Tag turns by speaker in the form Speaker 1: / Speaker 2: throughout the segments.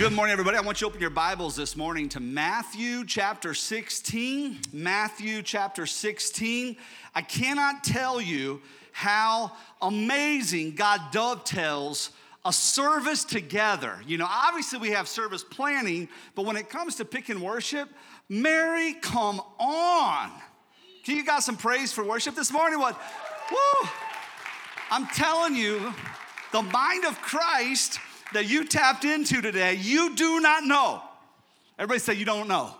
Speaker 1: good morning, everybody. I want you to open your Bibles this morning to Matthew chapter 16. Matthew chapter 16. I cannot tell you how amazing God dovetails a service together. You know, obviously we have service planning, but when it comes to pick and worship, Mary, come on. Can you got some praise for worship this morning? What? Woo! I'm telling you, the mind of Christ that you tapped into today, you do not know. Everybody say, You don't know.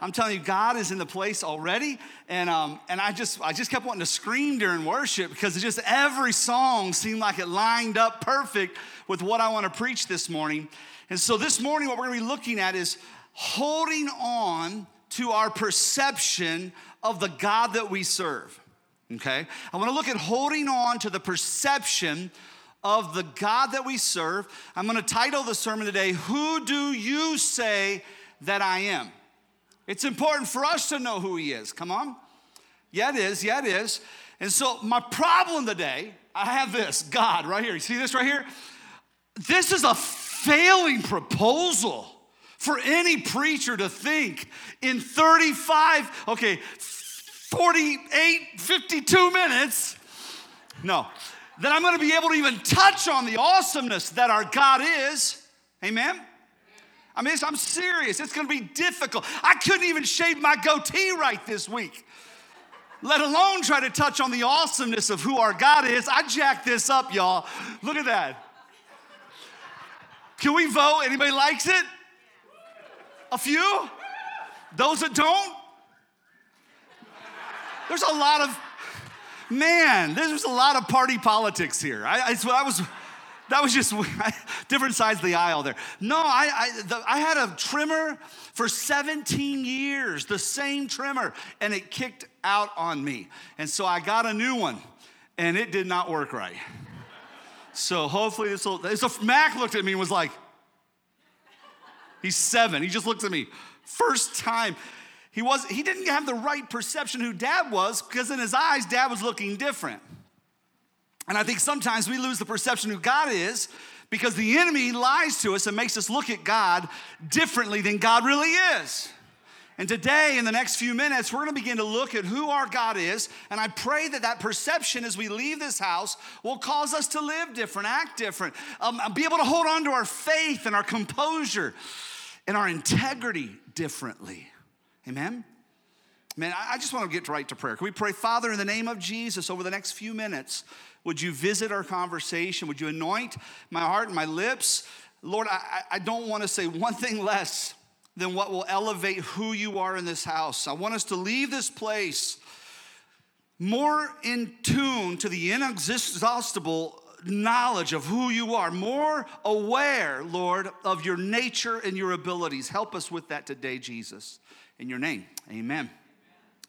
Speaker 1: I'm telling you, God is in the place already, and um, and I just I just kept wanting to scream during worship because just every song seemed like it lined up perfect with what I want to preach this morning. And so this morning, what we're going to be looking at is holding on to our perception of the God that we serve. Okay, I want to look at holding on to the perception of the God that we serve. I'm going to title the sermon today, Who Do You Say That I Am? It's important for us to know who He is. Come on. Yeah, it is. Yeah, it is. And so, my problem today, I have this God right here. You see this right here? This is a failing proposal for any preacher to think in 35, okay, 48, 52 minutes. No, that I'm gonna be able to even touch on the awesomeness that our God is. Amen? I mean, I'm serious. It's gonna be difficult. I couldn't even shave my goatee right this week, let alone try to touch on the awesomeness of who our God is. I jacked this up, y'all. Look at that. Can we vote? Anybody likes it? A few? Those that don't? There's a lot of man, there's a lot of party politics here. I, I, I was, that was just different sides of the aisle there. No, I, I, the, I had a trimmer for 17 years, the same trimmer, and it kicked out on me. And so I got a new one, and it did not work right. So hopefully this will, so Mac looked at me and was like, he's seven. He just looked at me. First time. He, was, he didn't have the right perception who dad was because in his eyes, dad was looking different. And I think sometimes we lose the perception who God is because the enemy lies to us and makes us look at God differently than God really is. And today, in the next few minutes, we're gonna begin to look at who our God is. And I pray that that perception as we leave this house will cause us to live different, act different, um, be able to hold on to our faith and our composure and our integrity differently. Amen? Man, I just want to get right to prayer. Can we pray, Father, in the name of Jesus, over the next few minutes, would you visit our conversation? Would you anoint my heart and my lips? Lord, I, I don't want to say one thing less than what will elevate who you are in this house. I want us to leave this place more in tune to the inexhaustible knowledge of who you are, more aware, Lord, of your nature and your abilities. Help us with that today, Jesus in your name. Amen.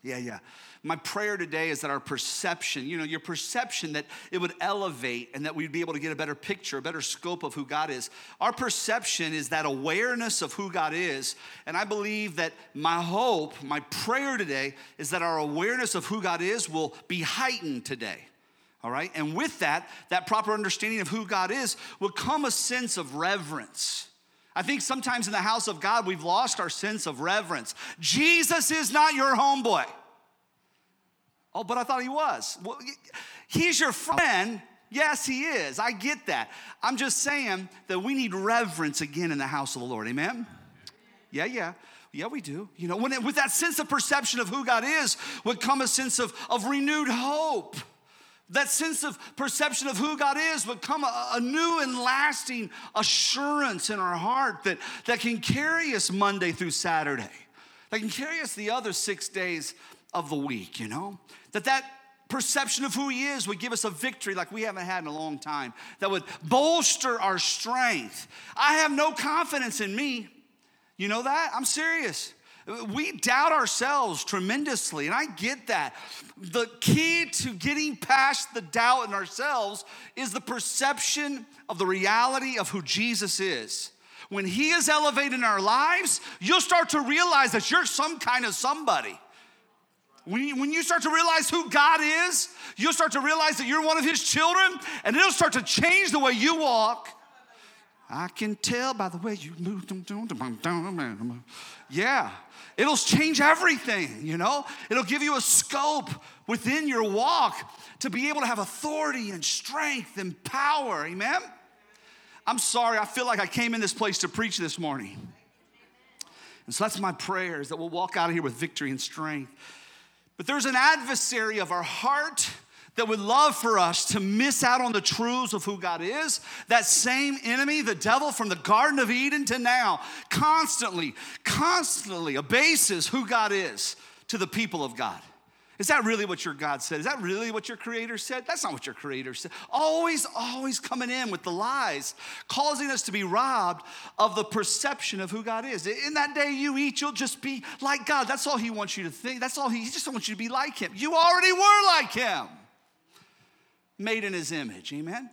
Speaker 1: Yeah, yeah. My prayer today is that our perception, you know, your perception that it would elevate and that we'd be able to get a better picture, a better scope of who God is. Our perception is that awareness of who God is. And I believe that my hope, my prayer today is that our awareness of who God is will be heightened today. All right? And with that, that proper understanding of who God is will come a sense of reverence I think sometimes in the house of God, we've lost our sense of reverence. Jesus is not your homeboy. Oh, but I thought he was. Well, he's your friend. Yes, he is. I get that. I'm just saying that we need reverence again in the house of the Lord. Amen? Yeah, yeah. Yeah, we do. You know, when it, with that sense of perception of who God is would come a sense of, of renewed hope. That sense of perception of who God is would come a, a, new and lasting assurance in our heart that, that can carry us Monday through Saturday, that can carry us the other six days of the week, you know? That that perception of who He is would give us a victory like we haven't had in a long time, that would bolster our strength. I have no confidence in me. You know that? I'm serious. We doubt ourselves tremendously, and I get that. The key to getting past the doubt in ourselves is the perception of the reality of who Jesus is. When He is elevated in our lives, you'll start to realize that you're some kind of somebody. When you, when you start to realize who God is, you'll start to realize that you're one of His children, and it'll start to change the way you walk I can tell by the way you move. Yeah, it'll change everything, you know? It'll give you a scope within your walk to be able to have authority and strength and power. Amen? I'm sorry, I feel like I came in this place to preach this morning. And so that's my prayer is that we'll walk out of here with victory and strength. But there's an adversary of our heart that would love for us to miss out on the truths of who God is. That same enemy, the devil from the Garden of Eden to now, constantly, constantly abases who God is to the people of God. Is that really what your God said? Is that really what your creator said? That's not what your creator said. Always, always coming in with the lies, causing us to be robbed of the perception of who God is. In that day you eat, you'll just be like God. That's all he wants you to think. That's all he, he just wants you to be like him. You already were like him, made in his image. Amen?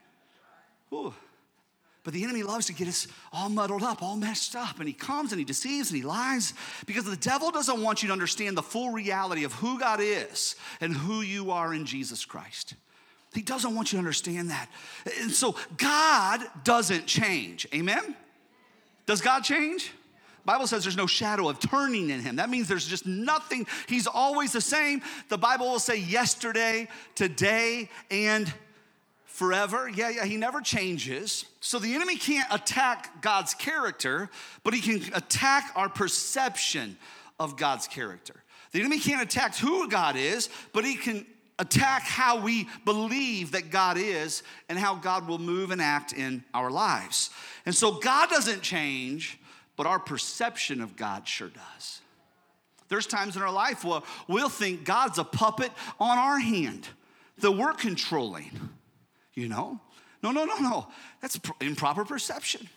Speaker 1: But the enemy loves to get us all muddled up, all messed up. And he comes and he deceives and he lies because the devil doesn't want you to understand the full reality of who God is and who you are in Jesus Christ. He doesn't want you to understand that. And so God doesn't change. Amen? Does God change? Bible says there's no shadow of turning in him. That means there's just nothing. He's always the same. The Bible will say yesterday, today, and forever. Yeah, yeah, he never changes. So the enemy can't attack God's character, but he can attack our perception of God's character. The enemy can't attack who God is, but he can attack how we believe that God is and how God will move and act in our lives. And so God doesn't change, but our perception of God sure does. There's times in our life where we'll think God's a puppet on our hand that we're controlling you know? No, no, no, no. That's improper perception.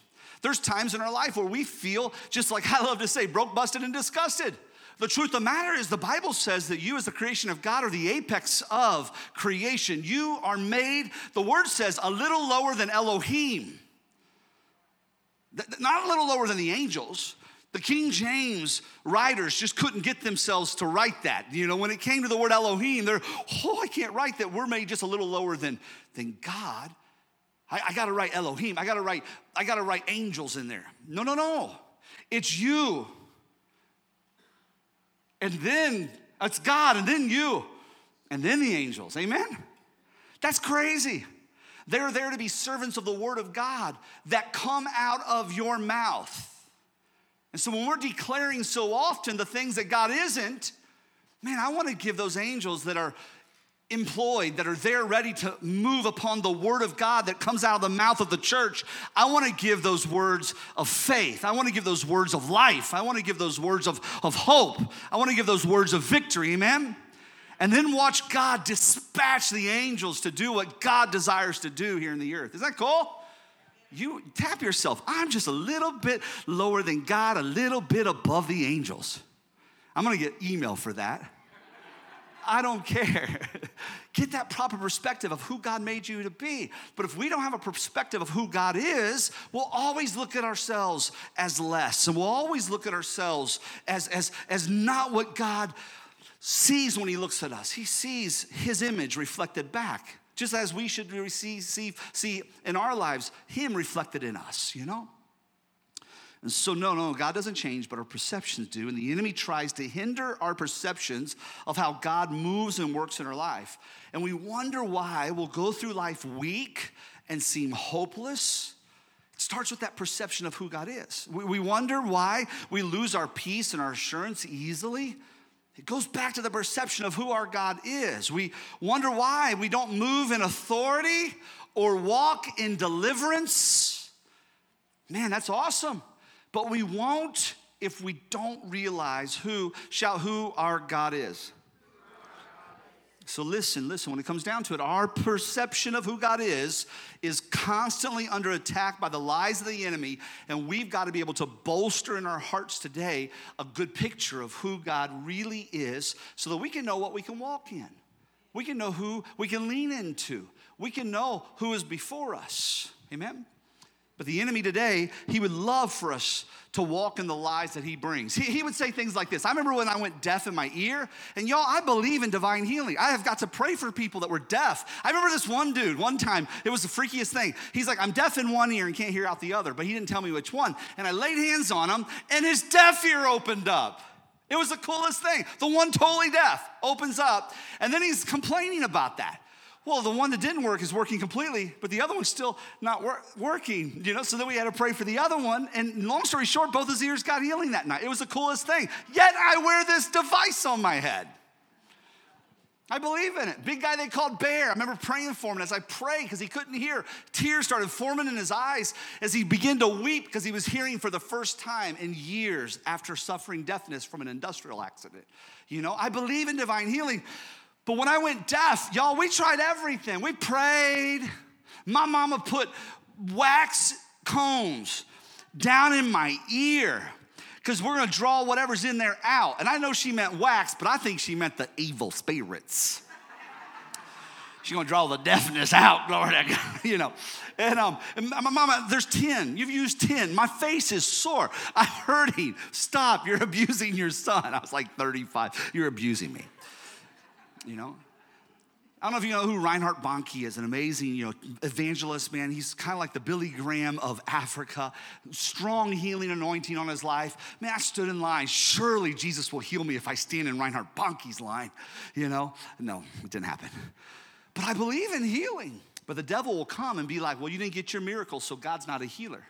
Speaker 1: There's times in our life where we feel, just like I love to say, broke, busted, and disgusted. The truth of the matter is, the Bible says that you, as the creation of God, are the apex of creation. You are made, the word says, a little lower than Elohim. Not a little lower than the angels. The King James writers just couldn't get themselves to write that. You know, when it came to the word Elohim, they're, oh, I can't write that. We're made just a little lower than, than God. I, I gotta write Elohim. I gotta write, I gotta write angels in there. No, no, no. It's you. And then it's God, and then you, and then the angels. Amen? That's crazy. They're there to be servants of the word of God that come out of your mouth. And so when we're declaring so often the things that God isn't, man, I want to give those angels that are employed, that are there ready to move upon the word of God that comes out of the mouth of the church, I want to give those words of faith. I want to give those words of life. I want to give those words of, of hope. I want to give those words of victory. Amen? And then watch God dispatch the angels to do what God desires to do here in the earth. Is that cool? you tap yourself. I'm just a little bit lower than God, a little bit above the angels. I'm gonna get email for that. I don't care. Get that proper perspective of who God made you to be. But if we don't have a perspective of who God is, we'll always look at ourselves as less. And we'll always look at ourselves as, as, as not what God sees when He looks at us. He sees His image reflected back just as we should receive, see, see in our lives Him reflected in us, you know? And so, no, no, God doesn't change, but our perceptions do. And the enemy tries to hinder our perceptions of how God moves and works in our life. And we wonder why we'll go through life weak and seem hopeless. It starts with that perception of who God is. We wonder why we lose our peace and our assurance easily. It goes back to the perception of who our God is. We wonder why we don't move in authority or walk in deliverance. Man, that's awesome. But we won't if we don't realize who shall who our God is. So listen, listen, when it comes down to it, our perception of who God is is constantly under attack by the lies of the enemy, and we've got to be able to bolster in our hearts today a good picture of who God really is so that we can know what we can walk in. We can know who we can lean into. We can know who is before us. Amen. But the enemy today, he would love for us to walk in the lies that he brings. He, he would say things like this I remember when I went deaf in my ear, and y'all, I believe in divine healing. I have got to pray for people that were deaf. I remember this one dude, one time, it was the freakiest thing. He's like, I'm deaf in one ear and can't hear out the other, but he didn't tell me which one. And I laid hands on him, and his deaf ear opened up. It was the coolest thing. The one totally deaf opens up, and then he's complaining about that. Well, the one that didn't work is working completely, but the other one's still not wor- working, you know? So then we had to pray for the other one. And long story short, both his ears got healing that night. It was the coolest thing. Yet I wear this device on my head. I believe in it. Big guy they called Bear. I remember praying for him. As I prayed, because he couldn't hear, tears started forming in his eyes as he began to weep because he was hearing for the first time in years after suffering deafness from an industrial accident. You know, I believe in divine healing. But when I went deaf, y'all, we tried everything. We prayed. My mama put wax cones down in my ear because we're going to draw whatever's in there out. And I know she meant wax, but I think she meant the evil spirits. She's to draw the deafness out, glory to God, you know. And, um, and my mama, there's 10. You've used 10. My face is sore. I'm hurting. Stop. You're abusing your son. I was like 35. You're abusing me you know? I don't know if you know who Reinhard Bonnke is, an amazing, you know, evangelist, man. He's kind of like the Billy Graham of Africa. Strong healing anointing on his life. Man, I stood in line. Surely Jesus will heal me if I stand in Reinhard Bonnke's line, you know? No, it didn't happen. But I believe in healing. But the devil will come and be like, well, you didn't get your miracle, so God's not a healer.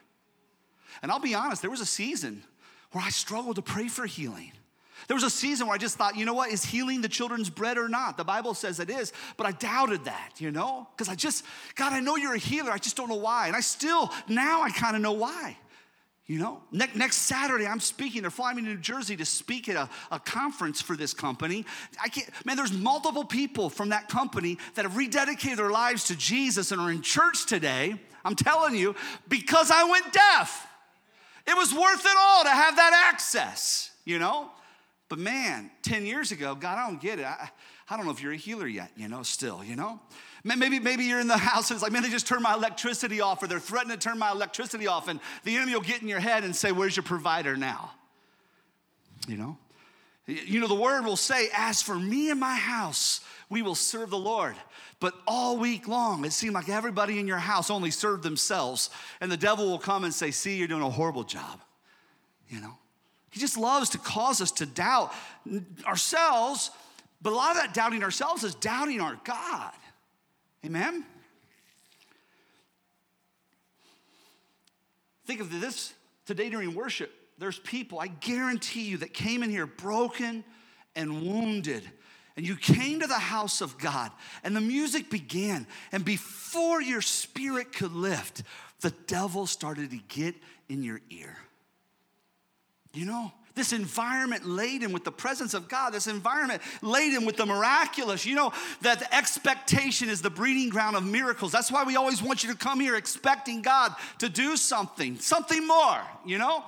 Speaker 1: And I'll be honest, there was a season where I struggled to pray for healing. There was a season where I just thought, you know what, is healing the children's bread or not? The Bible says it is, but I doubted that, you know? Because I just, God, I know you're a healer. I just don't know why. And I still, now I kind of know why. You know, ne- next Saturday I'm speaking. They're flying me to New Jersey to speak at a, a conference for this company. I can't, man, there's multiple people from that company that have rededicated their lives to Jesus and are in church today. I'm telling you, because I went deaf. It was worth it all to have that access, you know? But man, 10 years ago, God, I don't get it. I, I don't know if you're a healer yet, you know, still, you know? Maybe, maybe you're in the house and it's like, man, they just turned my electricity off, or they're threatening to turn my electricity off, and the enemy will get in your head and say, Where's your provider now? You know? You know, the word will say, As for me and my house, we will serve the Lord. But all week long, it seemed like everybody in your house only served themselves. And the devil will come and say, See, you're doing a horrible job. You know? He just loves to cause us to doubt ourselves, but a lot of that doubting ourselves is doubting our God. Amen? Think of this today during worship. There's people, I guarantee you, that came in here broken and wounded. And you came to the house of God, and the music began. And before your spirit could lift, the devil started to get in your ear. You know, this environment laden with the presence of God, this environment laden with the miraculous. You know that the expectation is the breeding ground of miracles. That's why we always want you to come here expecting God to do something, something more, you know?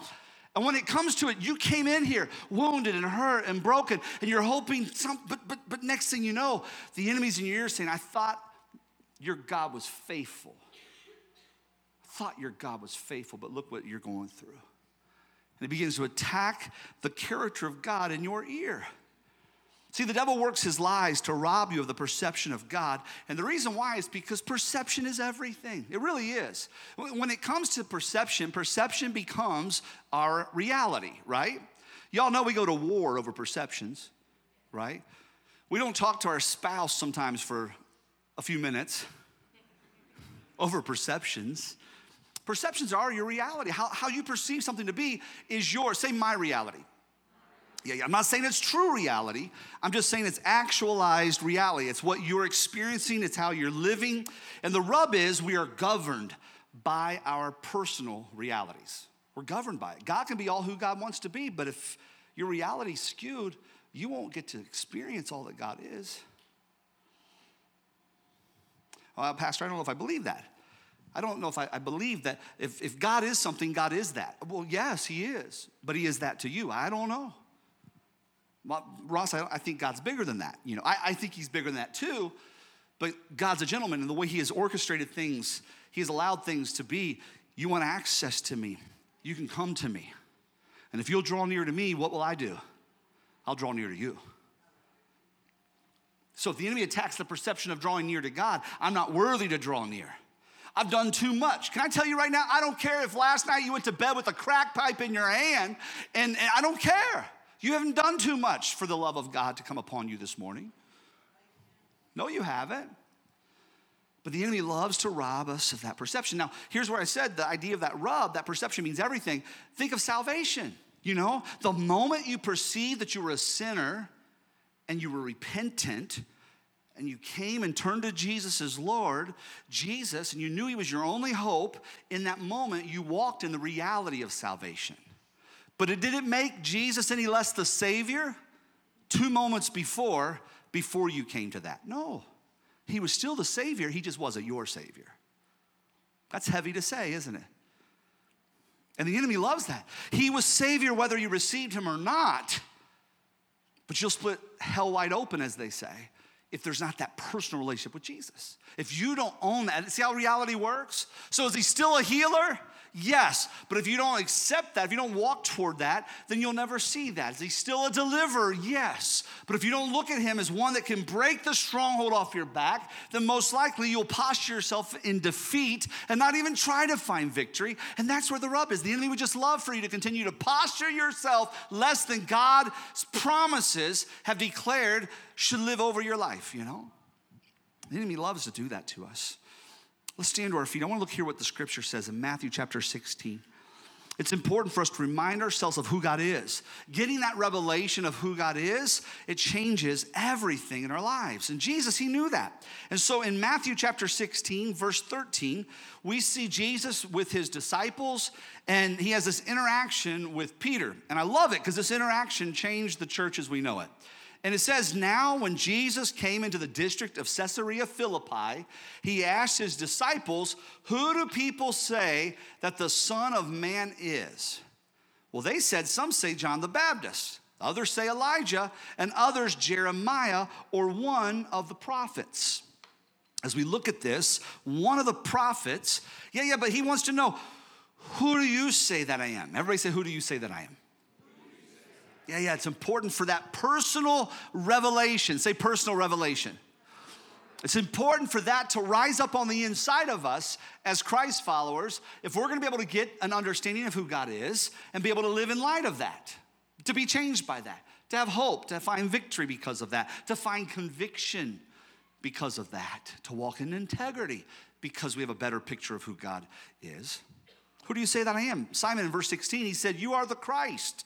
Speaker 1: And when it comes to it, you came in here wounded and hurt and broken, and you're hoping some, but but but next thing you know, the enemy's in your ear saying, I thought your God was faithful. I thought your God was faithful, but look what you're going through. And he begins to attack the character of God in your ear. See, the devil works his lies to rob you of the perception of God. And the reason why is because perception is everything. It really is. When it comes to perception, perception becomes our reality, right? Y'all know we go to war over perceptions, right? We don't talk to our spouse sometimes for a few minutes over perceptions. Perceptions are your reality. How, how you perceive something to be is yours. Say, my reality. Yeah, yeah, I'm not saying it's true reality. I'm just saying it's actualized reality. It's what you're experiencing, it's how you're living. And the rub is we are governed by our personal realities. We're governed by it. God can be all who God wants to be, but if your reality skewed, you won't get to experience all that God is. Well, Pastor, I don't know if I believe that. I don't know if I, I, believe that if, if God is something, God is that. Well, yes, He is, but He is that to you. I don't know. Ross, I, I, think God's bigger than that. You know, I, I think He's bigger than that too, but God's a gentleman, and the way He has orchestrated things, He has allowed things to be. You want access to me, you can come to me. And if you'll draw near to me, what will I do? I'll draw near to you. So if the enemy attacks the perception of drawing near to God, I'm not worthy to draw near. I've done too much. Can I tell you right now? I don't care if last night you went to bed with a crack pipe in your hand, and, and I don't care. You haven't done too much for the love of God to come upon you this morning. No, you haven't. But the enemy loves to rob us of that perception. Now, here's where I said the idea of that rub, that perception means everything. Think of salvation. You know, the moment you perceive that you were a sinner and you were repentant, and you came and turned to Jesus as Lord, Jesus, and you knew He was your only hope, in that moment you walked in the reality of salvation. But it didn't make Jesus any less the Savior two moments before, before you came to that. No, He was still the Savior, He just wasn't your Savior. That's heavy to say, isn't it? And the enemy loves that. He was Savior whether you received Him or not. But you'll split hell wide open, as they say if there's not that personal relationship with Jesus. If you don't own that, see how reality works? So is he still a healer? Yes, but if you don't accept that, if you don't walk toward that, then you'll never see that. Is he still a deliverer? Yes. But if you don't look at him as one that can break the stronghold off your back, then most likely you'll posture yourself in defeat and not even try to find victory. And that's where the rub is. The enemy would just love for you to continue to posture yourself less than God's promises have declared should live over your life, you know? The enemy loves to do that to us. Let's stand to our feet. I want to look here what the scripture says in Matthew chapter 16. It's important for us to remind ourselves of who God is. Getting that revelation of who God is, it changes everything in our lives. And Jesus, he knew that. And so in Matthew chapter 16, verse 13, we see Jesus with his disciples, and he has this interaction with Peter. And I love it because this interaction changed the church as we know it. And it says, Now when Jesus came into the district of Caesarea Philippi, he asked his disciples, Who do people say that the Son of Man is? Well, they said, Some say John the Baptist, others say Elijah, and others Jeremiah or one of the prophets. As we look at this, one of the prophets, yeah, yeah, but he wants to know, Who do you say that I am? Everybody say, Who do you say that I am? Yeah, yeah, it's important for that personal revelation. Say personal revelation. It's important for that to rise up on the inside of us as Christ followers if we're gonna be able to get an understanding of who God is and be able to live in light of that, to be changed by that, to have hope, to find victory because of that, to find conviction because of that, to walk in integrity because we have a better picture of who God is. Who do you say that I am? Simon in verse 16, he said, You are the Christ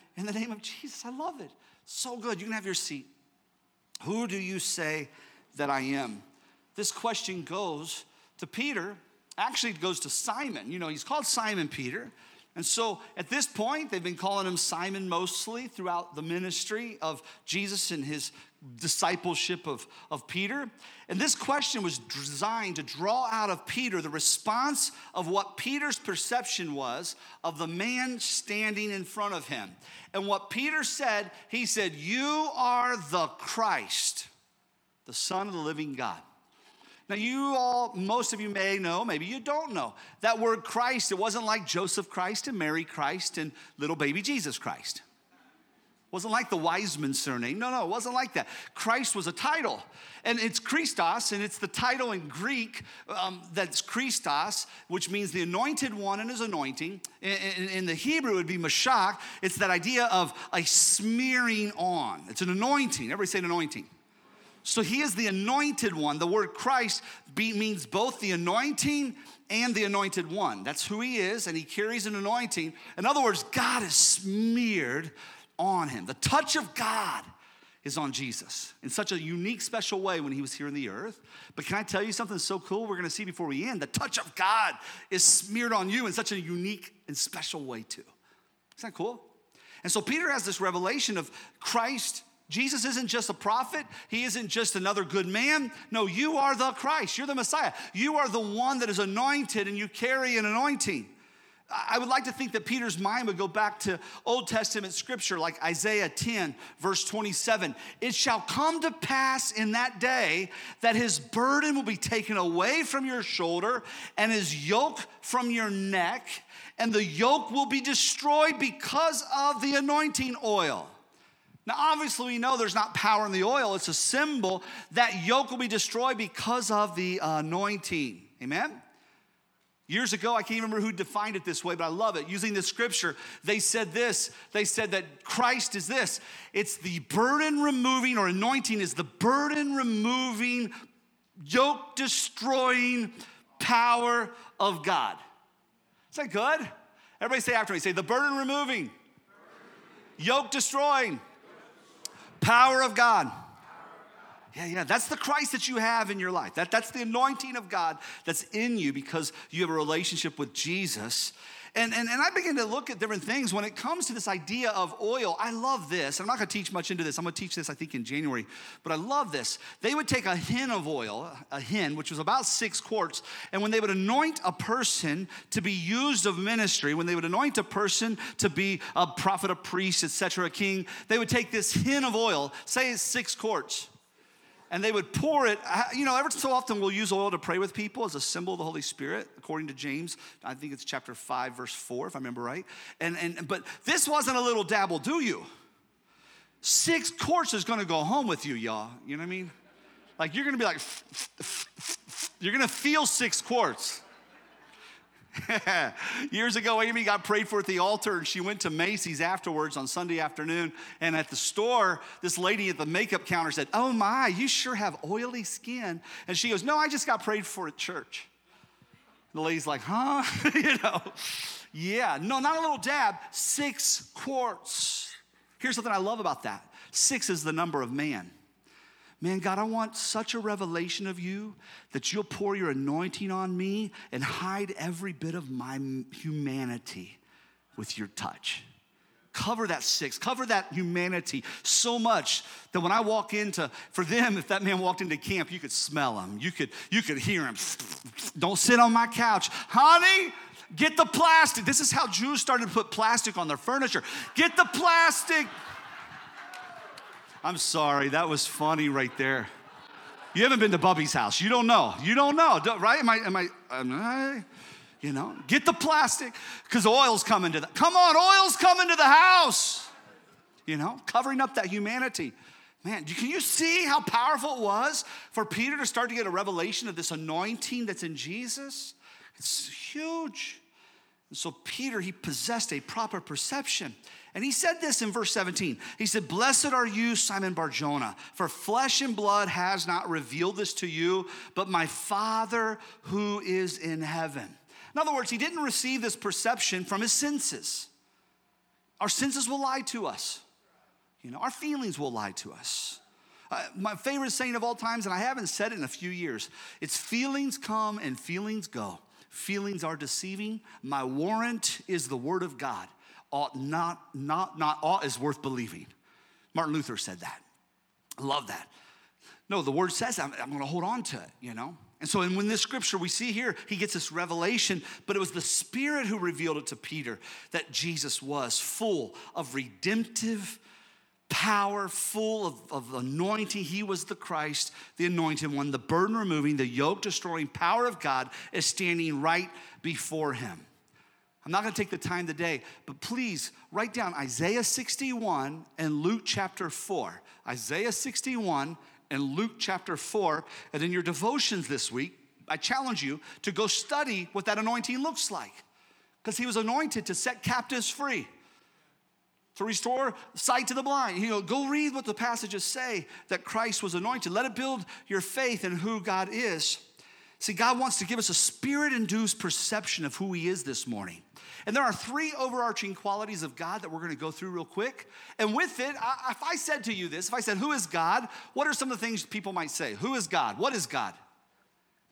Speaker 1: in the name of Jesus. I love it. So good. You can have your seat. Who do you say that I am? This question goes to Peter. Actually, it goes to Simon. You know, he's called Simon Peter. And so at this point, they've been calling him Simon mostly throughout the ministry of Jesus and his discipleship of, of Peter. And this question was designed to draw out of Peter the response of what Peter's perception was of the man standing in front of him. And what Peter said, he said, You are the Christ, the Son of the living God. Now, you all, most of you may know, maybe you don't know, that word Christ, it wasn't like Joseph Christ and Mary Christ and little baby Jesus Christ. It wasn't like the Wiseman surname. No, no, it wasn't like that. Christ was a title. And it's Christos, and it's the title in Greek um, that's Christos, which means the anointed one and his anointing. In, in, in the Hebrew, it would be Mashach. It's that idea of a smearing on. It's an anointing. Everybody say an anointing. So he is the anointed one. The word Christ be, means both the anointing and the anointed one. That's who he is, and he carries an anointing. In other words, God is smeared on him. The touch of God is on Jesus in such a unique, special way when he was here in the earth. But can I tell you something so cool we're gonna see before we end? The touch of God is smeared on you in such a unique and special way, too. Isn't that cool? And so Peter has this revelation of Christ. Jesus isn't just a prophet. He isn't just another good man. No, you are the Christ. You're the Messiah. You are the one that is anointed and you carry an anointing. I would like to think that Peter's mind would go back to Old Testament scripture like Isaiah 10, verse 27. It shall come to pass in that day that his burden will be taken away from your shoulder and his yoke from your neck, and the yoke will be destroyed because of the anointing oil. Now, obviously, we know there's not power in the oil, it's a symbol. That yoke will be destroyed because of the anointing. Amen? Years ago, I can't remember who defined it this way, but I love it. Using the scripture, they said this. They said that Christ is this it's the burden removing, or anointing is the burden removing, yoke destroying power of God. Is that good? Everybody say after me say, the burden removing, yoke destroying, power of God. Yeah, yeah, that's the Christ that you have in your life. That, that's the anointing of God that's in you because you have a relationship with Jesus. And, and, and I begin to look at different things when it comes to this idea of oil. I love this. I'm not going to teach much into this. I'm going to teach this, I think, in January. But I love this. They would take a hin of oil, a hin, which was about six quarts, and when they would anoint a person to be used of ministry, when they would anoint a person to be a prophet, a priest, etc., a king, they would take this hin of oil, say it's six quarts and they would pour it. You know, every so often we'll use oil to pray with people as a symbol of the Holy Spirit, according to James. I think it's chapter 5, verse 4, if I remember right. And, and but this wasn't a little dabble, do you? Six quarts is gonna go home with you, y'all. You know what I mean? Like you're gonna be like, you're gonna feel six quarts. Years ago, Amy got prayed for at the altar, and she went to Macy's afterwards on Sunday afternoon. And at the store, this lady at the makeup counter said, Oh my, you sure have oily skin. And she goes, No, I just got prayed for at church. The lady's like, Huh? you know, yeah, no, not a little dab, six quarts. Here's something I love about that six is the number of man. Man, God, I want such a revelation of you that you'll pour your anointing on me and hide every bit of my humanity with your touch. Cover that six, cover that humanity so much that when I walk into, for them, if that man walked into camp, you could smell him, you could, you could hear him. Don't sit on my couch. Honey, get the plastic. This is how Jews started to put plastic on their furniture. Get the plastic. I'm sorry, that was funny right there. You haven't been to Bubby's house. You don't know. You don't know, right? Am I, am I, am I you know, get the plastic because oil's coming to the, come on, oil's coming to the house. You know, covering up that humanity. Man, can you see how powerful it was for Peter to start to get a revelation of this anointing that's in Jesus? It's huge. And so Peter, he possessed a proper perception. And he said this in verse 17. He said, Blessed are you, Simon Barjona, for flesh and blood has not revealed this to you, but my Father who is in heaven. In other words, he didn't receive this perception from his senses. Our senses will lie to us, you know, our feelings will lie to us. Uh, my favorite saying of all times, and I haven't said it in a few years, it's feelings come and feelings go. Feelings are deceiving. My warrant is the word of God ought not, not, not ought is worth believing. Martin Luther said that. I love that. No, the word says I'm, I'm going to hold on to it, you know? And so, in when this scripture we see here, he gets this revelation, but it was the Spirit who revealed it to Peter that Jesus was full of redemptive power, full of, of anointing. He was the Christ, the anointed one, the burden removing, the yoke destroying power of God is standing right before him. I'm not going to take the time today, but please write down Isaiah 61 and Luke chapter 4. Isaiah 61 and Luke chapter 4. And in your devotions this week, I challenge you to go study what that anointing looks like. Because he was anointed to set captives free, to restore sight to the blind. You know, go read what the passages say that Christ was anointed. Let it build your faith in who God is. See, God wants to give us a spirit induced perception of who He is this morning. And there are three overarching qualities of God that we're going to go through real quick. And with it, I, if I said to you this, if I said, Who is God? What are some of the things people might say? Who is God? What is God?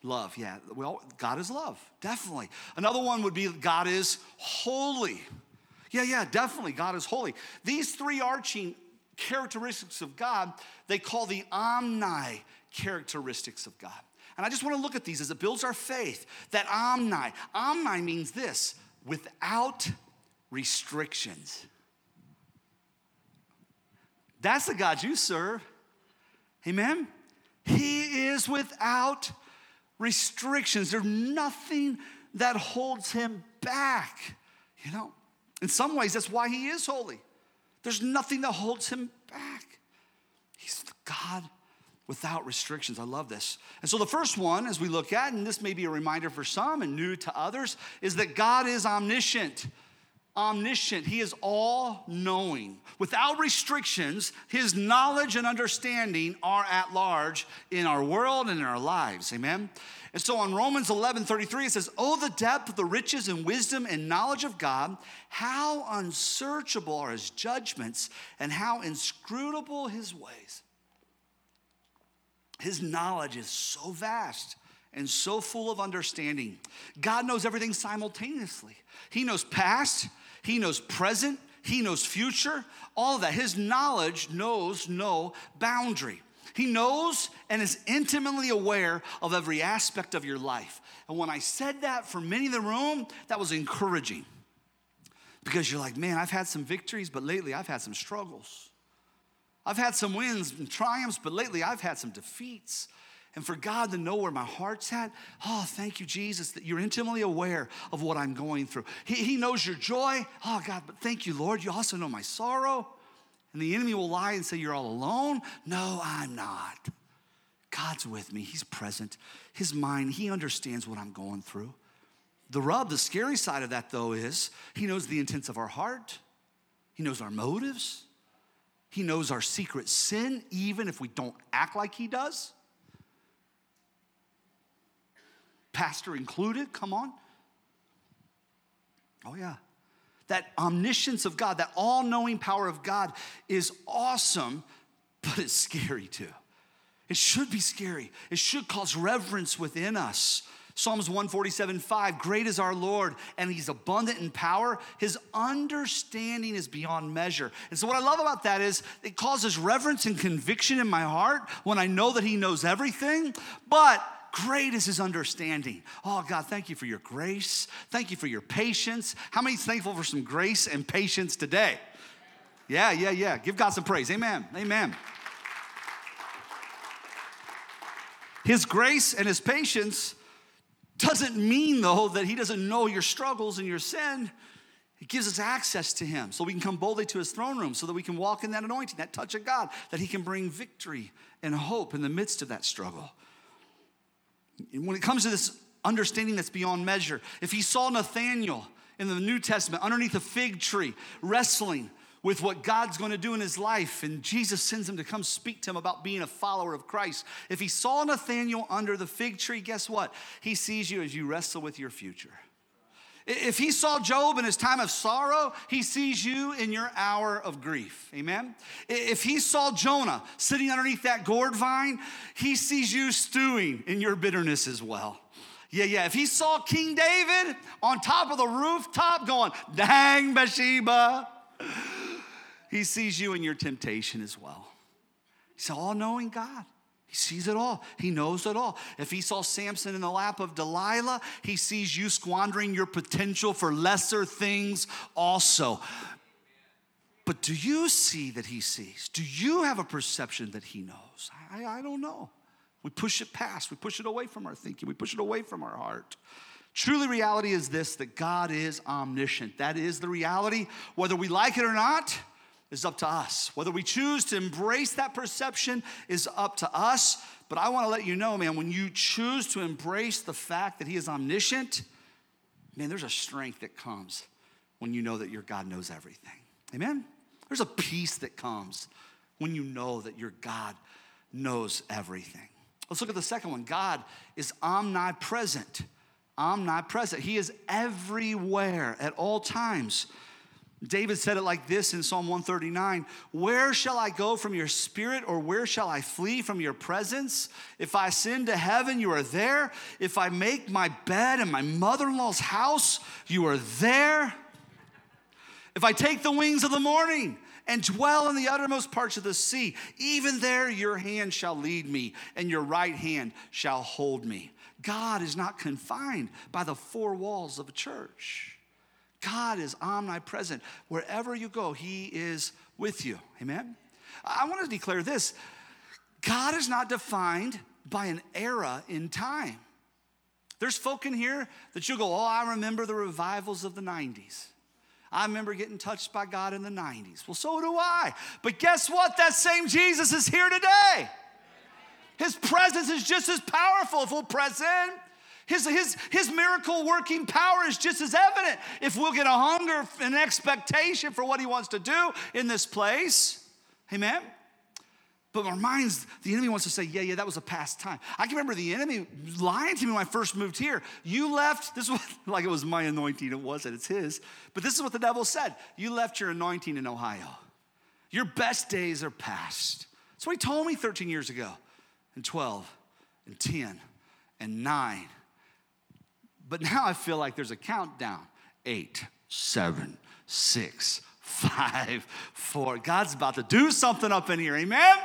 Speaker 1: Love, yeah. Well, God is love, definitely. Another one would be God is holy. Yeah, yeah, definitely. God is holy. These three arching characteristics of God, they call the omni characteristics of God. And I just want to look at these as it builds our faith. That omni, omni means this without restrictions. That's the God you serve. Amen? He is without restrictions. There's nothing that holds him back. You know, in some ways, that's why he is holy. There's nothing that holds him back. He's the God without restrictions. I love this. And so, the first one, as we look at, and this may be a reminder for some and new to others, is that God is omniscient. Omniscient. He is all knowing. Without restrictions, his knowledge and understanding are at large in our world and in our lives. Amen. And so on Romans 11 33, it says, Oh, the depth of the riches and wisdom and knowledge of God, how unsearchable are his judgments and how inscrutable his ways. His knowledge is so vast and so full of understanding. God knows everything simultaneously. He knows past, He knows present, He knows future, all of that. His knowledge knows no boundary. He knows and is intimately aware of every aspect of your life. And when I said that for many in the room, that was encouraging. Because you're like, man, I've had some victories, but lately I've had some struggles. I've had some wins and triumphs, but lately I've had some defeats. And for God to know where my heart's at, oh, thank you, Jesus, that you're intimately aware of what I'm going through. He, he knows your joy. Oh, God, but thank you, Lord. You also know my sorrow. And the enemy will lie and say, You're all alone. No, I'm not. God's with me. He's present. His mind, He understands what I'm going through. The rub, the scary side of that, though, is He knows the intents of our heart, He knows our motives, He knows our secret sin, even if we don't act like He does. Pastor included, come on. Oh, yeah that omniscience of God, that all knowing power of God is awesome, but it's scary too. It should be scary, it should cause reverence within us. Psalms 147 5, great is our Lord, and he's abundant in power. His understanding is beyond measure. And so, what I love about that is it causes reverence and conviction in my heart when I know that he knows everything, but Great is his understanding. Oh, God, thank you for your grace. Thank you for your patience. How many thankful for some grace and patience today? Yeah, yeah, yeah. Give God some praise. Amen. Amen. His grace and his patience doesn't mean, though, that he doesn't know your struggles and your sin. It gives us access to him so we can come boldly to his throne room so that we can walk in that anointing, that touch of God, that he can bring victory and hope in the midst of that struggle. When it comes to this understanding that's beyond measure, if he saw Nathaniel in the New Testament underneath a fig tree wrestling with what God's going to do in his life, and Jesus sends him to come speak to him about being a follower of Christ. If he saw Nathaniel under the fig tree, guess what? He sees you as you wrestle with your future. If he saw Job in his time of sorrow, he sees you in your hour of grief. Amen? If he saw Jonah sitting underneath that gourd vine, he sees you stewing in your bitterness as well. Yeah, yeah. If he saw King David on top of the rooftop going, dang, Bathsheba, he sees you in your temptation as well. He's all knowing God. He sees it all. He knows it all. If he saw Samson in the lap of Delilah, he sees you squandering your potential for lesser things also. But do you see that he sees? Do you have a perception that he knows? I, I don't know. We push it past, we push it away from our thinking, we push it away from our heart. Truly, reality is this that God is omniscient. That is the reality, whether we like it or not is up to us. Whether we choose to embrace that perception is up to us. But I want to let you know, man, when you choose to embrace the fact that He is omniscient, man, there's a strength that comes when you know that your God knows everything. Amen? There's a peace that comes when you know that your God knows everything. Let's look at the second one. God is omnipresent. Omnipresent. He is everywhere at all times. David said it like this in Psalm 139 Where shall I go from your spirit, or where shall I flee from your presence? If I ascend to heaven, you are there. If I make my bed in my mother in law's house, you are there. If I take the wings of the morning and dwell in the uttermost parts of the sea, even there your hand shall lead me, and your right hand shall hold me. God is not confined by the four walls of a church. God is omnipresent. Wherever you go, He is with you. Amen? I want to declare this God is not defined by an era in time. There's folk in here that you'll go, Oh, I remember the revivals of the 90s. I remember getting touched by God in the 90s. Well, so do I. But guess what? That same Jesus is here today. His presence is just as powerful if we'll press in. His, his, his miracle working power is just as evident if we'll get a hunger and expectation for what he wants to do in this place. Amen? But our minds, the enemy wants to say, yeah, yeah, that was a past time. I can remember the enemy lying to me when I first moved here. You left, this was like it was my anointing, it wasn't, it's his. But this is what the devil said You left your anointing in Ohio. Your best days are past. That's what he told me 13 years ago, and 12, and 10, and 9, but now I feel like there's a countdown eight, seven, six, five, four. God's about to do something up in here. Amen?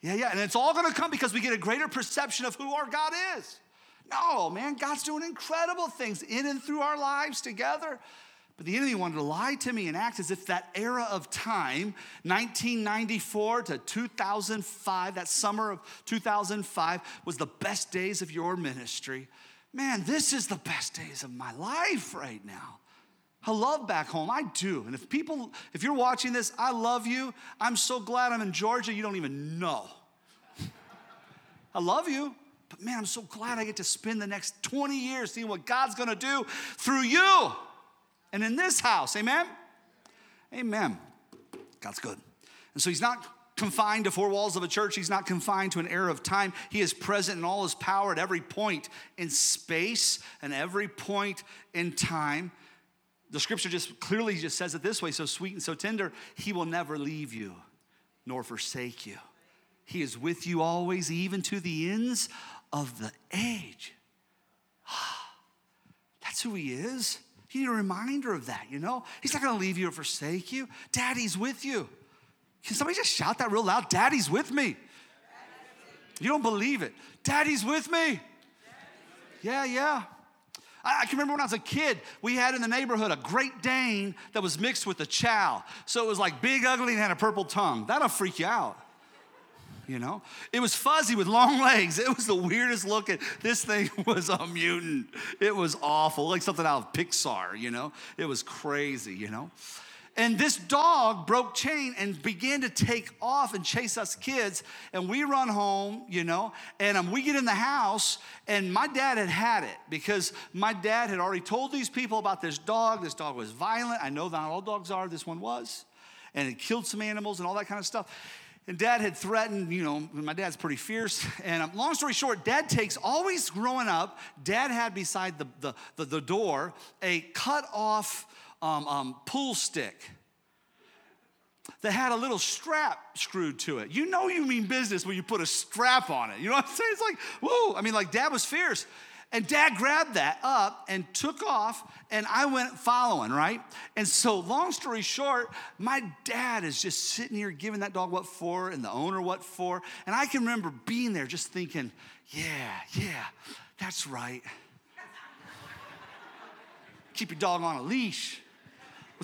Speaker 1: Yeah, yeah. And it's all going to come because we get a greater perception of who our God is. No, man, God's doing incredible things in and through our lives together. But the enemy wanted to lie to me and act as if that era of time, 1994 to 2005, that summer of 2005, was the best days of your ministry man, this is the best days of my life right now. I love back home. I do. And if people, if you're watching this, I love you. I'm so glad I'm in Georgia, you don't even know. I love you. But man, I'm so glad I get to spend the next 20 years seeing what God's gonna do through you and in this house. Amen? Amen. God's good. And so he's not confined to four walls of a church. He's not confined to an era of time. He is present in all his power at every point in space and every point in time. The scripture just clearly just says it this way so sweet and so tender. He will never leave you nor forsake you. He is with you always, even to the ends of the age. That's who he is. You need a reminder of that, you know? He's not gonna leave you or forsake you. Daddy's with you. Can somebody just shout that real loud? Daddy's with me. You don't believe it. Daddy's with me. Yeah, yeah. I, can remember when I was a kid, we had in the neighborhood a Great Dane that was mixed with a chow. So it was like big, ugly, and had a purple tongue. That'll freak you out. You know, it was fuzzy with long legs. It was the weirdest looking. This thing was a mutant. It was awful, like something out of Pixar. You know, it was crazy. You know, and this dog broke chain and began to take off and chase us kids. And we run home, you know, and um, we get in the house. And my dad had had it because my dad had already told these people about this dog. This dog was violent. I know not all dogs are, this one was. And it killed some animals and all that kind of stuff. And dad had threatened, you know, my dad's pretty fierce. And um, long story short, dad takes, always growing up, dad had beside the, the, the, the door a cut off um, um, pool stick that had a little strap screwed to it. You know you mean business when you put a strap on it. You know what I'm saying? It's like, whoa. I mean, like dad was fierce. And dad grabbed that up and took off, and I went following, right? And so, long story short, my dad is just sitting here giving that dog what for and the owner what for. And I can remember being there just thinking, yeah, yeah, that's right. Keep your dog on a leash.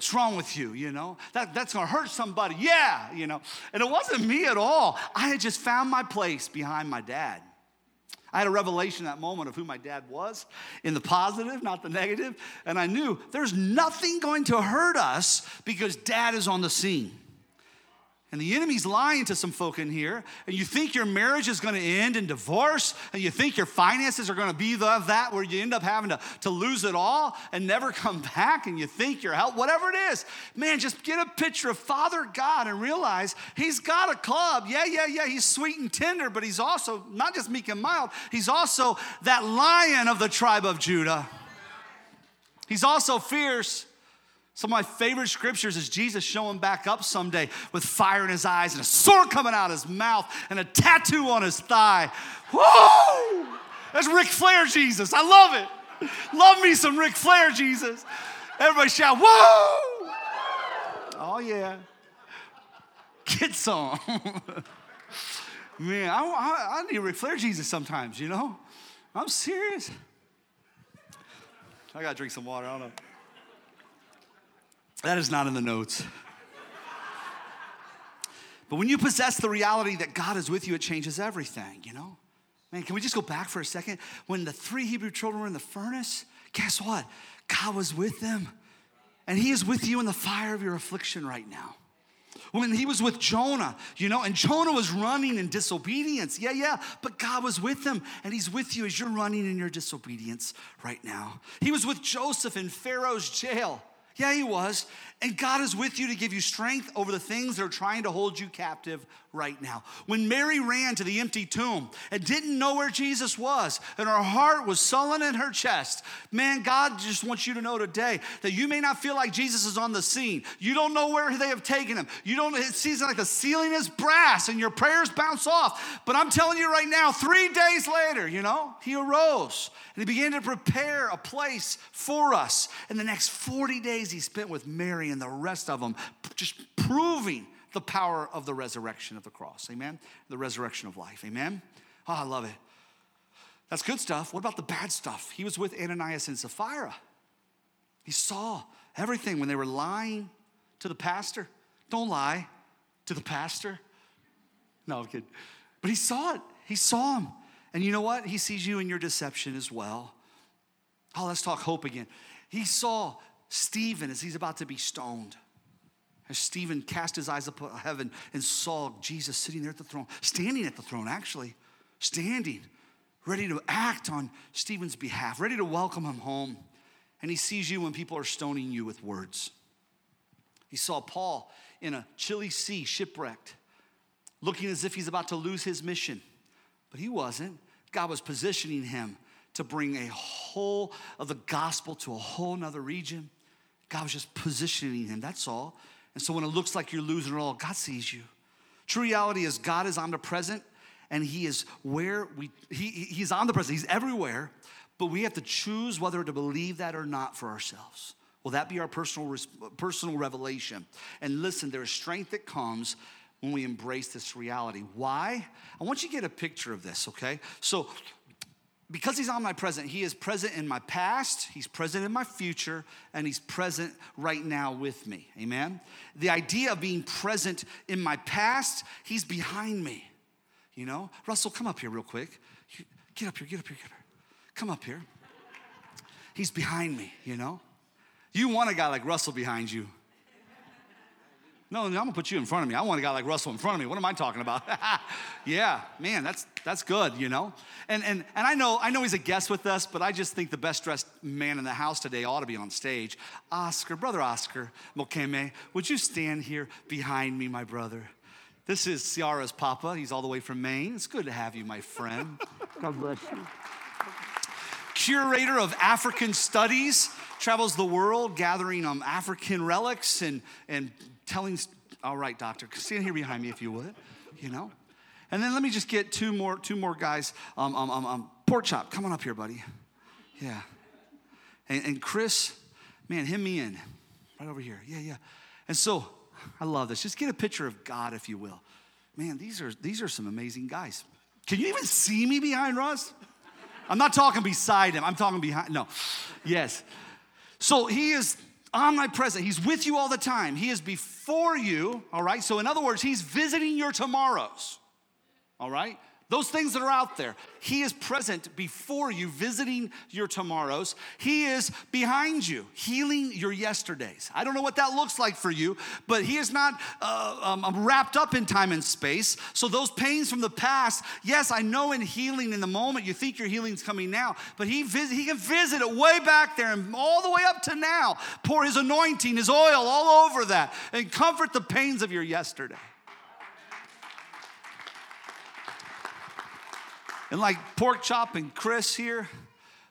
Speaker 1: What's wrong with you? You know, that, that's gonna hurt somebody. Yeah, you know. And it wasn't me at all. I had just found my place behind my dad. I had a revelation that moment of who my dad was in the positive, not the negative, and I knew there's nothing going to hurt us because dad is on the scene. And the enemy's lying to some folk in here, and you think your marriage is gonna end in divorce, and you think your finances are gonna be the, that where you end up having to, to lose it all and never come back, and you think your health, whatever it is. Man, just get a picture of Father God and realize He's got a club. Yeah, yeah, yeah, He's sweet and tender, but He's also not just meek and mild, He's also that lion of the tribe of Judah. He's also fierce. Some of my favorite scriptures is Jesus showing back up someday with fire in his eyes and a sword coming out of his mouth and a tattoo on his thigh. Whoa! That's Ric Flair Jesus. I love it. Love me some Ric Flair Jesus. Everybody shout, whoa! Oh, yeah. Get some. Man, I, I, I need Ric Flair Jesus sometimes, you know? I'm serious. I gotta drink some water. I don't know. That is not in the notes. but when you possess the reality that God is with you, it changes everything, you know? Man, can we just go back for a second? When the three Hebrew children were in the furnace, guess what? God was with them. And He is with you in the fire of your affliction right now. When he was with Jonah, you know, and Jonah was running in disobedience. Yeah, yeah, but God was with him, and he's with you as you're running in your disobedience right now. He was with Joseph in Pharaoh's jail. Yeah, he was. And God is with you to give you strength over the things that are trying to hold you captive right now. When Mary ran to the empty tomb and didn't know where Jesus was, and her heart was sullen in her chest, man, God just wants you to know today that you may not feel like Jesus is on the scene. You don't know where they have taken him. You don't, it seems like the ceiling is brass and your prayers bounce off. But I'm telling you right now, three days later, you know, he arose and he began to prepare a place for us. And the next 40 days he spent with Mary and the rest of them, just proving the power of the resurrection of the cross. Amen? The resurrection of life. Amen? Oh, I love it. That's good stuff. What about the bad stuff? He was with Ananias and Sapphira. He saw everything when they were lying to the pastor. Don't lie to the pastor. No, I'm kidding. But he saw it. He saw him. And you know what? He sees you in your deception as well. Oh, let's talk hope again. He saw Stephen as he's about to be stoned. As Stephen cast his eyes up heaven and saw Jesus sitting there at the throne, standing at the throne, actually, standing, ready to act on Stephen's behalf, ready to welcome him home. And he sees you when people are stoning you with words. He saw Paul in a chilly sea, shipwrecked, looking as if he's about to lose his mission. But he wasn't. God was positioning him to bring a whole of the gospel to a whole nother region. God was just positioning him, that's all. And so when it looks like you're losing it all, God sees you. True reality is God is omnipresent and he is where we he, he's omnipresent, he's everywhere, but we have to choose whether to believe that or not for ourselves. Will that be our personal personal revelation? And listen, there is strength that comes when we embrace this reality. Why? I want you to get a picture of this, okay? So because he's omnipresent, he is present in my past, he's present in my future, and he's present right now with me. Amen? The idea of being present in my past, he's behind me. You know? Russell, come up here real quick. Get up here, get up here, get up here. Come up here. He's behind me, you know? You want a guy like Russell behind you. No, I'm gonna put you in front of me. I want a guy like Russell in front of me. What am I talking about? yeah, man, that's that's good, you know. And and and I know I know he's a guest with us, but I just think the best dressed man in the house today ought to be on stage. Oscar, brother Oscar Mokeme, would you stand here behind me, my brother? This is Ciara's papa. He's all the way from Maine. It's good to have you, my friend. God bless you. Curator of African Studies, travels the world gathering um, African relics and, and telling, all right, doctor, stand here behind me if you would, you know? And then let me just get two more, two more guys. Um, um, um, um, pork chop, come on up here, buddy. Yeah. And, and Chris, man, him me in, right over here. Yeah, yeah. And so, I love this. Just get a picture of God, if you will. Man, these are these are some amazing guys. Can you even see me behind Russ? I'm not talking beside him. I'm talking behind. No. Yes. So he is omnipresent. He's with you all the time. He is before you, all right? So, in other words, He's visiting your tomorrows, all right? Those things that are out there. He is present before you, visiting your tomorrows. He is behind you, healing your yesterdays. I don't know what that looks like for you, but He is not uh, um, um, wrapped up in time and space. So, those pains from the past, yes, I know in healing in the moment, you think your healing's coming now, but He, vis- he can visit it way back there and all the way up to now. Pour His anointing, His oil all over that, and comfort the pains of your yesterday. And like Pork Chop and Chris here,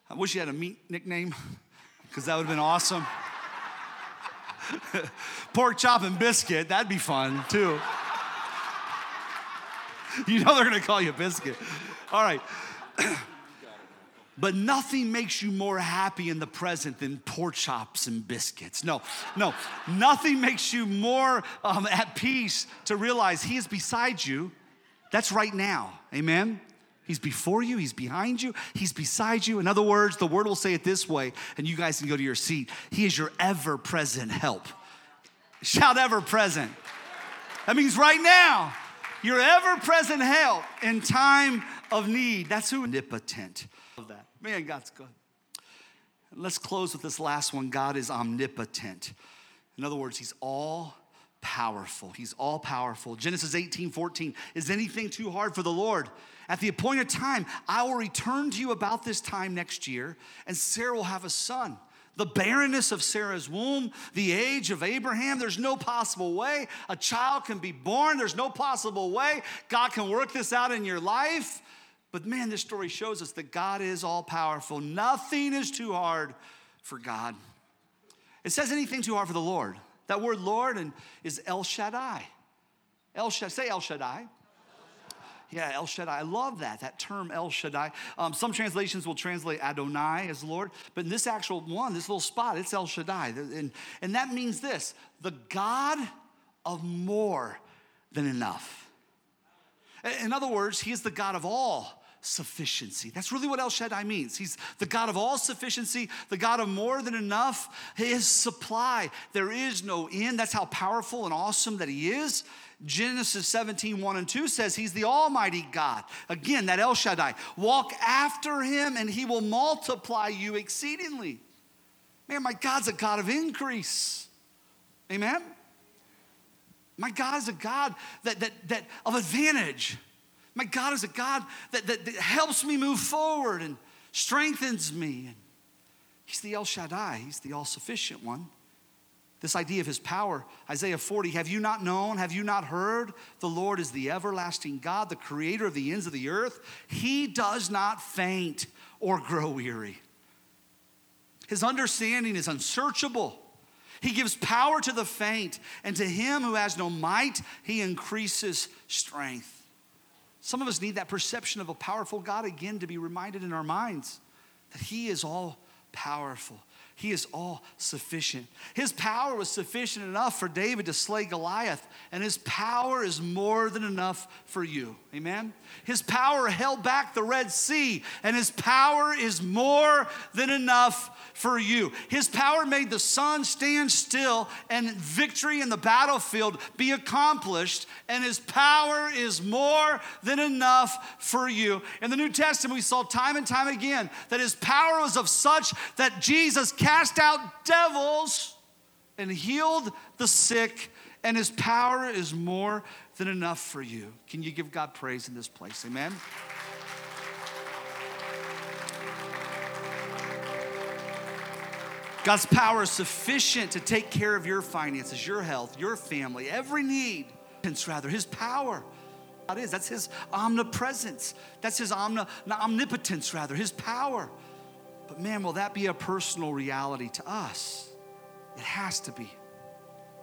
Speaker 1: I wish you had a meat nickname because that would have been awesome. Pork Chop and Biscuit, that'd be fun too. you know they're gonna call you Biscuit. All right. but nothing makes you more happy in the present than pork chops and biscuits. No, no, nothing makes you more um, at peace to realize He is beside you. That's right now. Amen. He's before you, He's behind you, He's beside you. In other words, the word will say it this way, and you guys can go to your seat. He is your ever present help. Shout ever present. That means right now, your ever present help in time of need. That's who omnipotent. Of that. Man, God's good. Let's close with this last one. God is omnipotent. In other words, He's all powerful. He's all powerful. Genesis 18 14. Is anything too hard for the Lord? At the appointed time, I will return to you about this time next year, and Sarah will have a son. The barrenness of Sarah's womb, the age of Abraham, there's no possible way a child can be born. There's no possible way God can work this out in your life. But man, this story shows us that God is all powerful. Nothing is too hard for God. It says anything too hard for the Lord. That word Lord and is El Shaddai. El Shaddai, say El Shaddai. Yeah, El Shaddai. I love that, that term El Shaddai. Um, some translations will translate Adonai as Lord, but in this actual one, this little spot, it's El Shaddai. And, and that means this the God of more than enough. In other words, He is the God of all sufficiency. That's really what El Shaddai means. He's the God of all sufficiency, the God of more than enough, His supply. There is no end. That's how powerful and awesome that He is. Genesis 17, 1 and 2 says he's the Almighty God. Again, that El Shaddai. Walk after him and he will multiply you exceedingly. Man, my God's a God of increase. Amen? My God is a God that, that, that of advantage. My God is a God that, that, that helps me move forward and strengthens me. And he's the El Shaddai, he's the all sufficient one. This idea of his power, Isaiah 40, have you not known? Have you not heard? The Lord is the everlasting God, the creator of the ends of the earth. He does not faint or grow weary. His understanding is unsearchable. He gives power to the faint, and to him who has no might, he increases strength. Some of us need that perception of a powerful God again to be reminded in our minds that he is all powerful. He is all sufficient. His power was sufficient enough for David to slay Goliath, and his power is more than enough for you. Amen? His power held back the Red Sea, and his power is more than enough for you. His power made the sun stand still and victory in the battlefield be accomplished, and his power is more than enough for you. In the New Testament, we saw time and time again that his power was of such that Jesus cast out devils and healed the sick, and his power is more than enough for you. Can you give God praise in this place? Amen. God's power is sufficient to take care of your finances, your health, your family, every need. Rather, His power. God is. That's His omnipresence. That's His omni, omnipotence, rather, His power. But man, will that be a personal reality to us? It has to be.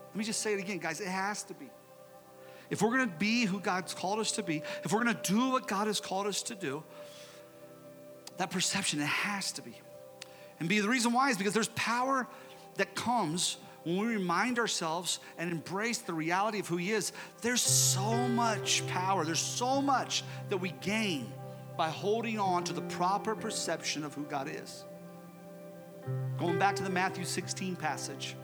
Speaker 1: Let me just say it again, guys. It has to be. If we're gonna be who God's called us to be, if we're gonna do what God has called us to do, that perception, it has to be. And be the reason why is because there's power that comes when we remind ourselves and embrace the reality of who He is. There's so much power, there's so much that we gain by holding on to the proper perception of who God is. Going back to the Matthew 16 passage,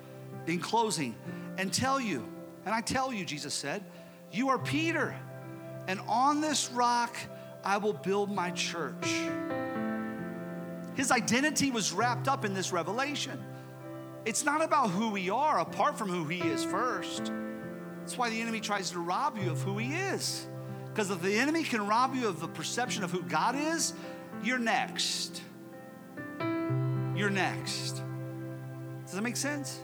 Speaker 1: in closing, and tell you, and I tell you, Jesus said, you are Peter, and on this rock I will build my church. His identity was wrapped up in this revelation. It's not about who we are apart from who he is first. That's why the enemy tries to rob you of who he is. Because if the enemy can rob you of the perception of who God is, you're next. You're next. Does that make sense?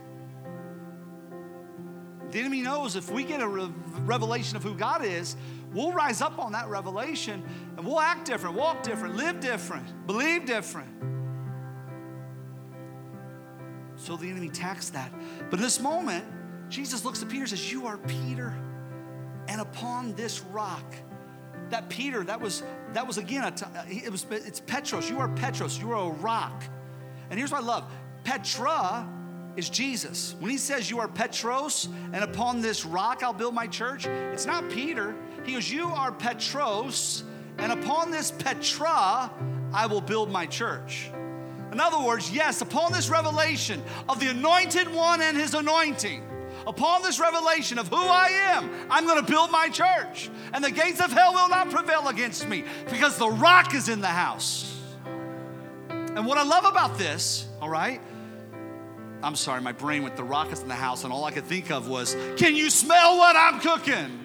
Speaker 1: The enemy knows if we get a re- revelation of who God is, we'll rise up on that revelation and we'll act different, walk different, live different, believe different. So the enemy attacks that. But in this moment, Jesus looks at Peter and says, You are Peter, and upon this rock, that Peter, that was that was again a t- it was it's Petros. You are Petros. You are a rock. And here's what I love: Petra is Jesus. When he says you are Petros, and upon this rock I'll build my church, it's not Peter. He goes, You are Petros, and upon this Petra I will build my church. In other words, yes, upon this revelation of the anointed one and his anointing, upon this revelation of who I am, I'm going to build my church. And the gates of hell will not prevail against me because the rock is in the house. And what I love about this, all right, I'm sorry, my brain went, the rock is in the house, and all I could think of was, can you smell what I'm cooking?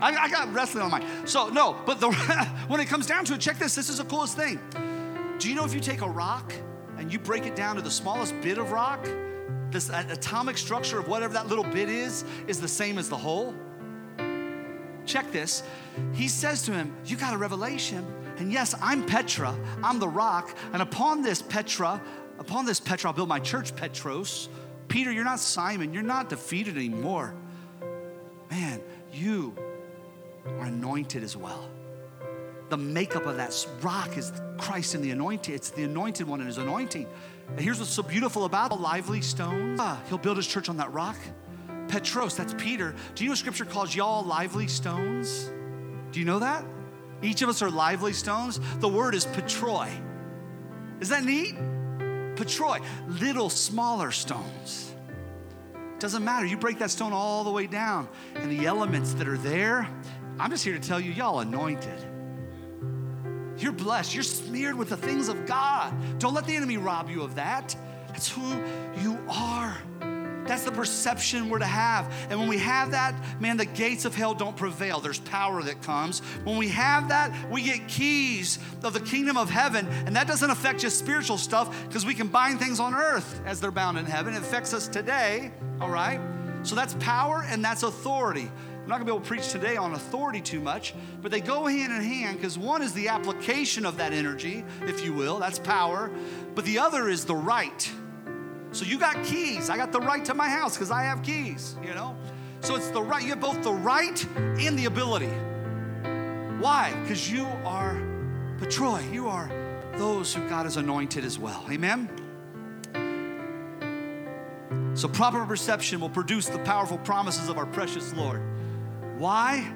Speaker 1: I, I got wrestling on my. So, no, but the, when it comes down to it, check this, this is the coolest thing. Do you know if you take a rock and you break it down to the smallest bit of rock, this atomic structure of whatever that little bit is, is the same as the whole? Check this. He says to him, You got a revelation. And yes, I'm Petra, I'm the rock. And upon this Petra, upon this Petra, I'll build my church, Petros. Peter, you're not Simon, you're not defeated anymore. Man, you are anointed as well the makeup of that rock is Christ and the anointed. It's the anointed one and his anointing. And here's what's so beautiful about the lively stones. Ah, he'll build his church on that rock. Petros, that's Peter. Do you know scripture calls y'all lively stones? Do you know that? Each of us are lively stones. The word is petroi. Is that neat? Petroi, little smaller stones. Doesn't matter. You break that stone all the way down, and the elements that are there, I'm just here to tell you, y'all anointed. You're blessed. You're smeared with the things of God. Don't let the enemy rob you of that. That's who you are. That's the perception we're to have. And when we have that, man, the gates of hell don't prevail. There's power that comes. When we have that, we get keys of the kingdom of heaven. And that doesn't affect just spiritual stuff because we can bind things on earth as they're bound in heaven. It affects us today, all right? So that's power and that's authority. I'm not gonna be able to preach today on authority too much, but they go hand in hand because one is the application of that energy, if you will, that's power, but the other is the right. So you got keys. I got the right to my house because I have keys, you know? So it's the right, you have both the right and the ability. Why? Because you are Petroi, you are those who God has anointed as well. Amen? So, proper perception will produce the powerful promises of our precious Lord. Why?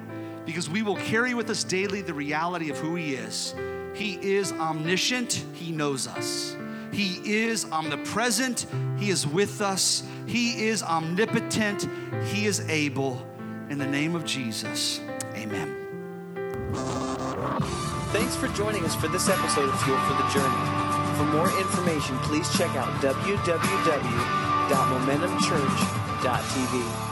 Speaker 1: Because we will carry with us daily the reality of who He is. He is omniscient, He knows us. He is omnipresent, He is with us. He is omnipotent, He is able. In the name of Jesus, amen.
Speaker 2: Thanks for joining us for this episode of Fuel for the Journey. For more information, please check out www.momentumchurch.tv.